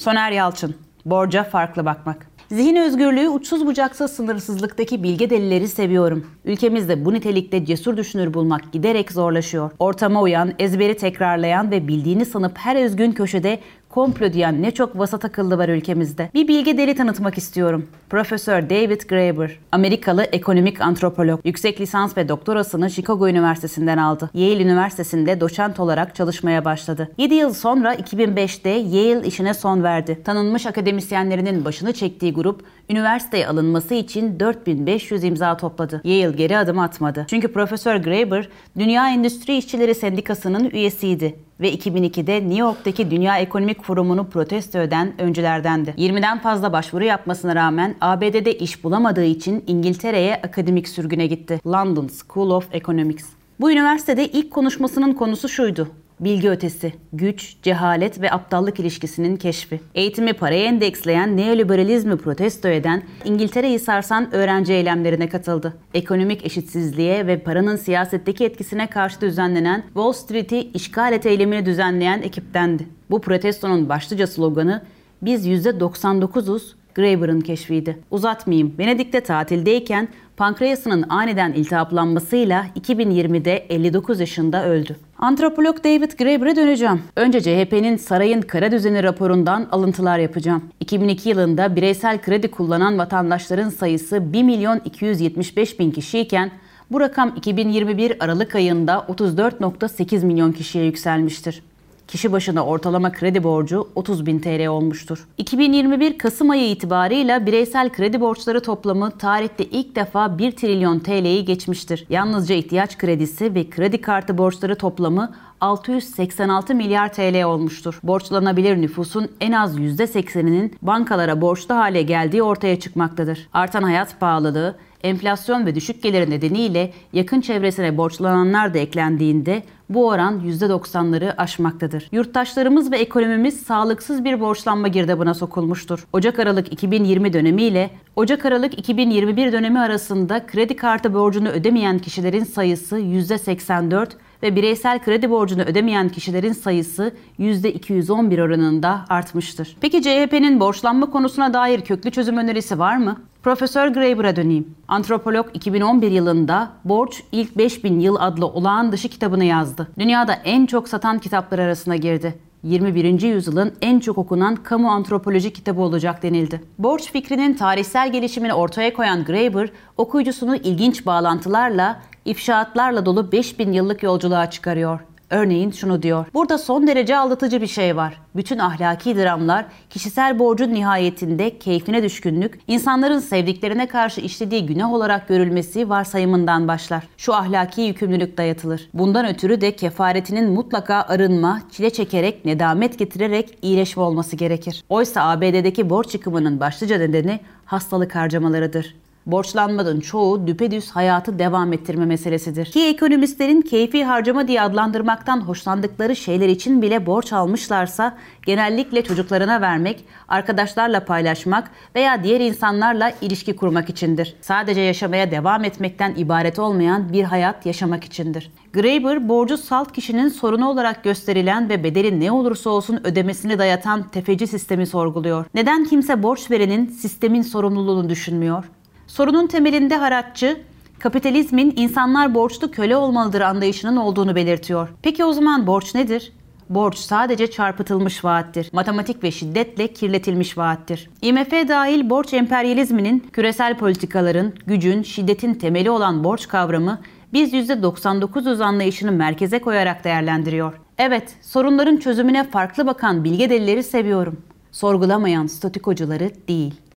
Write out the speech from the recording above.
Soner Yalçın, Borca Farklı Bakmak. Zihin özgürlüğü uçsuz bucaksız sınırsızlıktaki bilge delileri seviyorum. Ülkemizde bu nitelikte cesur düşünür bulmak giderek zorlaşıyor. Ortama uyan, ezberi tekrarlayan ve bildiğini sanıp her özgün köşede komplo diyen ne çok vasat akıllı var ülkemizde. Bir bilge deli tanıtmak istiyorum. Profesör David Graeber, Amerikalı ekonomik antropolog. Yüksek lisans ve doktorasını Chicago Üniversitesi'nden aldı. Yale Üniversitesi'nde doçent olarak çalışmaya başladı. 7 yıl sonra 2005'te Yale işine son verdi. Tanınmış akademisyenlerinin başını çektiği grup üniversiteye alınması için 4500 imza topladı. Yale geri adım atmadı. Çünkü Profesör Graeber Dünya Endüstri İşçileri Sendikası'nın üyesiydi ve 2002'de New York'taki Dünya Ekonomik Forumu'nu protesto eden öncülerdendi. 20'den fazla başvuru yapmasına rağmen ABD'de iş bulamadığı için İngiltere'ye akademik sürgüne gitti. London School of Economics. Bu üniversitede ilk konuşmasının konusu şuydu bilgi ötesi, güç, cehalet ve aptallık ilişkisinin keşfi. Eğitimi paraya endeksleyen neoliberalizmi protesto eden, İngiltere'yi sarsan öğrenci eylemlerine katıldı. Ekonomik eşitsizliğe ve paranın siyasetteki etkisine karşı düzenlenen Wall Street'i işgal et eylemini düzenleyen ekiptendi. Bu protestonun başlıca sloganı biz %99'uz, Graeber'ın keşfiydi. Uzatmayayım. Venedik'te tatildeyken pankreasının aniden iltihaplanmasıyla 2020'de 59 yaşında öldü. Antropolog David Graeber'e döneceğim. Önce CHP'nin sarayın kara düzeni raporundan alıntılar yapacağım. 2002 yılında bireysel kredi kullanan vatandaşların sayısı 1 milyon 275 bin kişiyken bu rakam 2021 Aralık ayında 34.8 milyon kişiye yükselmiştir kişi başına ortalama kredi borcu 30 bin TL olmuştur. 2021 Kasım ayı itibarıyla bireysel kredi borçları toplamı tarihte ilk defa 1 trilyon TL'yi geçmiştir. Yalnızca ihtiyaç kredisi ve kredi kartı borçları toplamı 686 milyar TL olmuştur. Borçlanabilir nüfusun en az %80'inin bankalara borçlu hale geldiği ortaya çıkmaktadır. Artan hayat pahalılığı, enflasyon ve düşük gelir nedeniyle yakın çevresine borçlananlar da eklendiğinde bu oran %90'ları aşmaktadır. Yurttaşlarımız ve ekonomimiz sağlıksız bir borçlanma girdabına sokulmuştur. Ocak-Aralık 2020 dönemi ile Ocak-Aralık 2021 dönemi arasında kredi kartı borcunu ödemeyen kişilerin sayısı %84 ve bireysel kredi borcunu ödemeyen kişilerin sayısı %211 oranında artmıştır. Peki CHP'nin borçlanma konusuna dair köklü çözüm önerisi var mı? Profesör Graeber'a döneyim. Antropolog 2011 yılında Borç İlk 5000 Yıl adlı olağan dışı kitabını yazdı. Dünyada en çok satan kitaplar arasına girdi. 21. yüzyılın en çok okunan kamu antropoloji kitabı olacak denildi. Borç fikrinin tarihsel gelişimini ortaya koyan Graeber, okuyucusunu ilginç bağlantılarla, ifşaatlarla dolu 5000 yıllık yolculuğa çıkarıyor. Örneğin şunu diyor. Burada son derece aldatıcı bir şey var. Bütün ahlaki dramlar, kişisel borcun nihayetinde keyfine düşkünlük, insanların sevdiklerine karşı işlediği günah olarak görülmesi varsayımından başlar. Şu ahlaki yükümlülük dayatılır. Bundan ötürü de kefaretinin mutlaka arınma, çile çekerek, nedamet getirerek iyileşme olması gerekir. Oysa ABD'deki borç yıkımının başlıca nedeni hastalık harcamalarıdır. Borçlanmanın çoğu düpedüz hayatı devam ettirme meselesidir. Ki ekonomistlerin keyfi harcama diye adlandırmaktan hoşlandıkları şeyler için bile borç almışlarsa genellikle çocuklarına vermek, arkadaşlarla paylaşmak veya diğer insanlarla ilişki kurmak içindir. Sadece yaşamaya devam etmekten ibaret olmayan bir hayat yaşamak içindir. Graeber, borcu salt kişinin sorunu olarak gösterilen ve bedeli ne olursa olsun ödemesini dayatan tefeci sistemi sorguluyor. Neden kimse borç verenin sistemin sorumluluğunu düşünmüyor? Sorunun temelinde haratçı, kapitalizmin insanlar borçlu köle olmalıdır anlayışının olduğunu belirtiyor. Peki o zaman borç nedir? Borç sadece çarpıtılmış vaattir. Matematik ve şiddetle kirletilmiş vaattir. IMF dahil borç emperyalizminin, küresel politikaların, gücün, şiddetin temeli olan borç kavramı biz %99 anlayışını merkeze koyarak değerlendiriyor. Evet, sorunların çözümüne farklı bakan bilge delileri seviyorum. Sorgulamayan statükocuları değil.